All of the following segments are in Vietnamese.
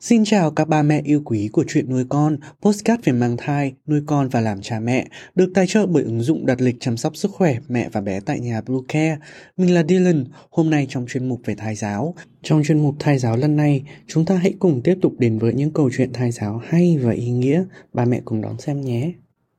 Xin chào các ba mẹ yêu quý của chuyện nuôi con, postcard về mang thai, nuôi con và làm cha mẹ, được tài trợ bởi ứng dụng đặt lịch chăm sóc sức khỏe mẹ và bé tại nhà Blue Care. Mình là Dylan, hôm nay trong chuyên mục về thai giáo. Trong chuyên mục thai giáo lần này, chúng ta hãy cùng tiếp tục đến với những câu chuyện thai giáo hay và ý nghĩa. Ba mẹ cùng đón xem nhé.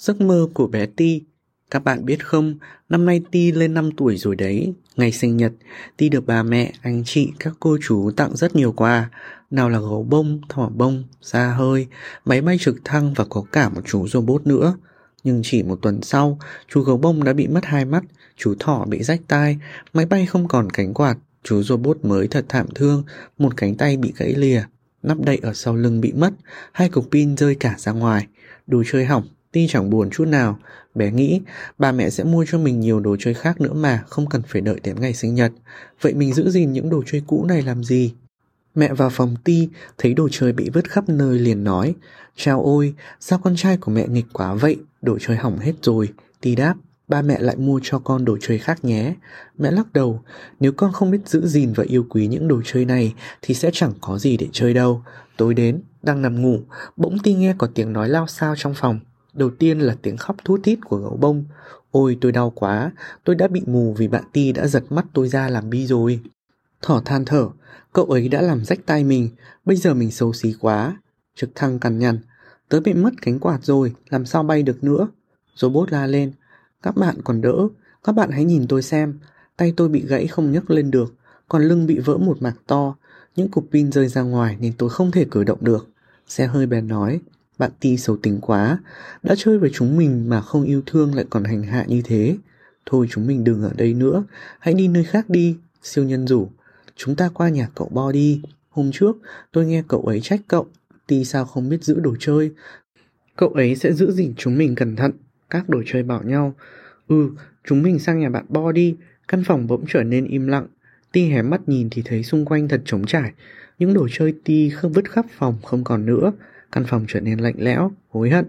Giấc mơ của bé Ti Các bạn biết không, năm nay Ti lên 5 tuổi rồi đấy. Ngày sinh nhật, Ti được bà mẹ, anh chị, các cô chú tặng rất nhiều quà. Nào là gấu bông, thỏ bông, da hơi, máy bay trực thăng và có cả một chú robot nữa. Nhưng chỉ một tuần sau, chú gấu bông đã bị mất hai mắt, chú thỏ bị rách tai, máy bay không còn cánh quạt, chú robot mới thật thảm thương, một cánh tay bị gãy lìa, nắp đậy ở sau lưng bị mất, hai cục pin rơi cả ra ngoài, đồ chơi hỏng, Ti chẳng buồn chút nào, bé nghĩ bà mẹ sẽ mua cho mình nhiều đồ chơi khác nữa mà, không cần phải đợi đến ngày sinh nhật. Vậy mình giữ gìn những đồ chơi cũ này làm gì? Mẹ vào phòng Ti, thấy đồ chơi bị vứt khắp nơi liền nói, Chào ôi, sao con trai của mẹ nghịch quá vậy, đồ chơi hỏng hết rồi. Ti đáp, ba mẹ lại mua cho con đồ chơi khác nhé. Mẹ lắc đầu, nếu con không biết giữ gìn và yêu quý những đồ chơi này thì sẽ chẳng có gì để chơi đâu. Tối đến, đang nằm ngủ, bỗng Ti nghe có tiếng nói lao sao trong phòng. Đầu tiên là tiếng khóc thút thít của gấu bông. Ôi tôi đau quá, tôi đã bị mù vì bạn Ti đã giật mắt tôi ra làm bi rồi. Thỏ than thở, cậu ấy đã làm rách tay mình, bây giờ mình xấu xí quá. Trực thăng cằn nhằn, tớ bị mất cánh quạt rồi, làm sao bay được nữa. Robot la lên, các bạn còn đỡ, các bạn hãy nhìn tôi xem, tay tôi bị gãy không nhấc lên được, còn lưng bị vỡ một mạc to, những cục pin rơi ra ngoài nên tôi không thể cử động được. Xe hơi bèn nói, bạn ti xấu tính quá, đã chơi với chúng mình mà không yêu thương lại còn hành hạ như thế. Thôi chúng mình đừng ở đây nữa, hãy đi nơi khác đi, siêu nhân rủ. Chúng ta qua nhà cậu Bo đi. Hôm trước, tôi nghe cậu ấy trách cậu, ti sao không biết giữ đồ chơi. Cậu ấy sẽ giữ gìn chúng mình cẩn thận. Các đồ chơi bảo nhau. Ừ, chúng mình sang nhà bạn Bo đi. Căn phòng bỗng trở nên im lặng. Ti hé mắt nhìn thì thấy xung quanh thật trống trải. Những đồ chơi Ti không vứt khắp phòng không còn nữa. Căn phòng trở nên lạnh lẽo, hối hận.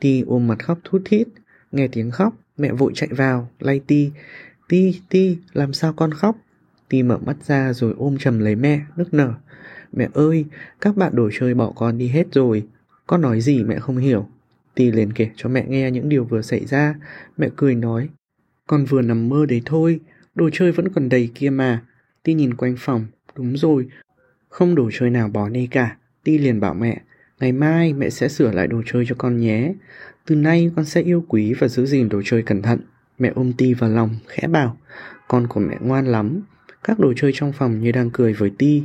Ti ôm mặt khóc thút thít, nghe tiếng khóc, mẹ vội chạy vào, lay Ti. Ti, Ti, làm sao con khóc? Ti mở mắt ra rồi ôm chầm lấy mẹ, nức nở. Mẹ ơi, các bạn đồ chơi bỏ con đi hết rồi. Con nói gì mẹ không hiểu. Ti liền kể cho mẹ nghe những điều vừa xảy ra. Mẹ cười nói, con vừa nằm mơ đấy thôi, đồ chơi vẫn còn đầy kia mà. Ti nhìn quanh phòng, đúng rồi, không đồ chơi nào bỏ đi cả. Ti liền bảo mẹ, Ngày mai mẹ sẽ sửa lại đồ chơi cho con nhé. Từ nay con sẽ yêu quý và giữ gìn đồ chơi cẩn thận. Mẹ ôm Ti vào lòng, khẽ bảo. Con của mẹ ngoan lắm. Các đồ chơi trong phòng như đang cười với Ti.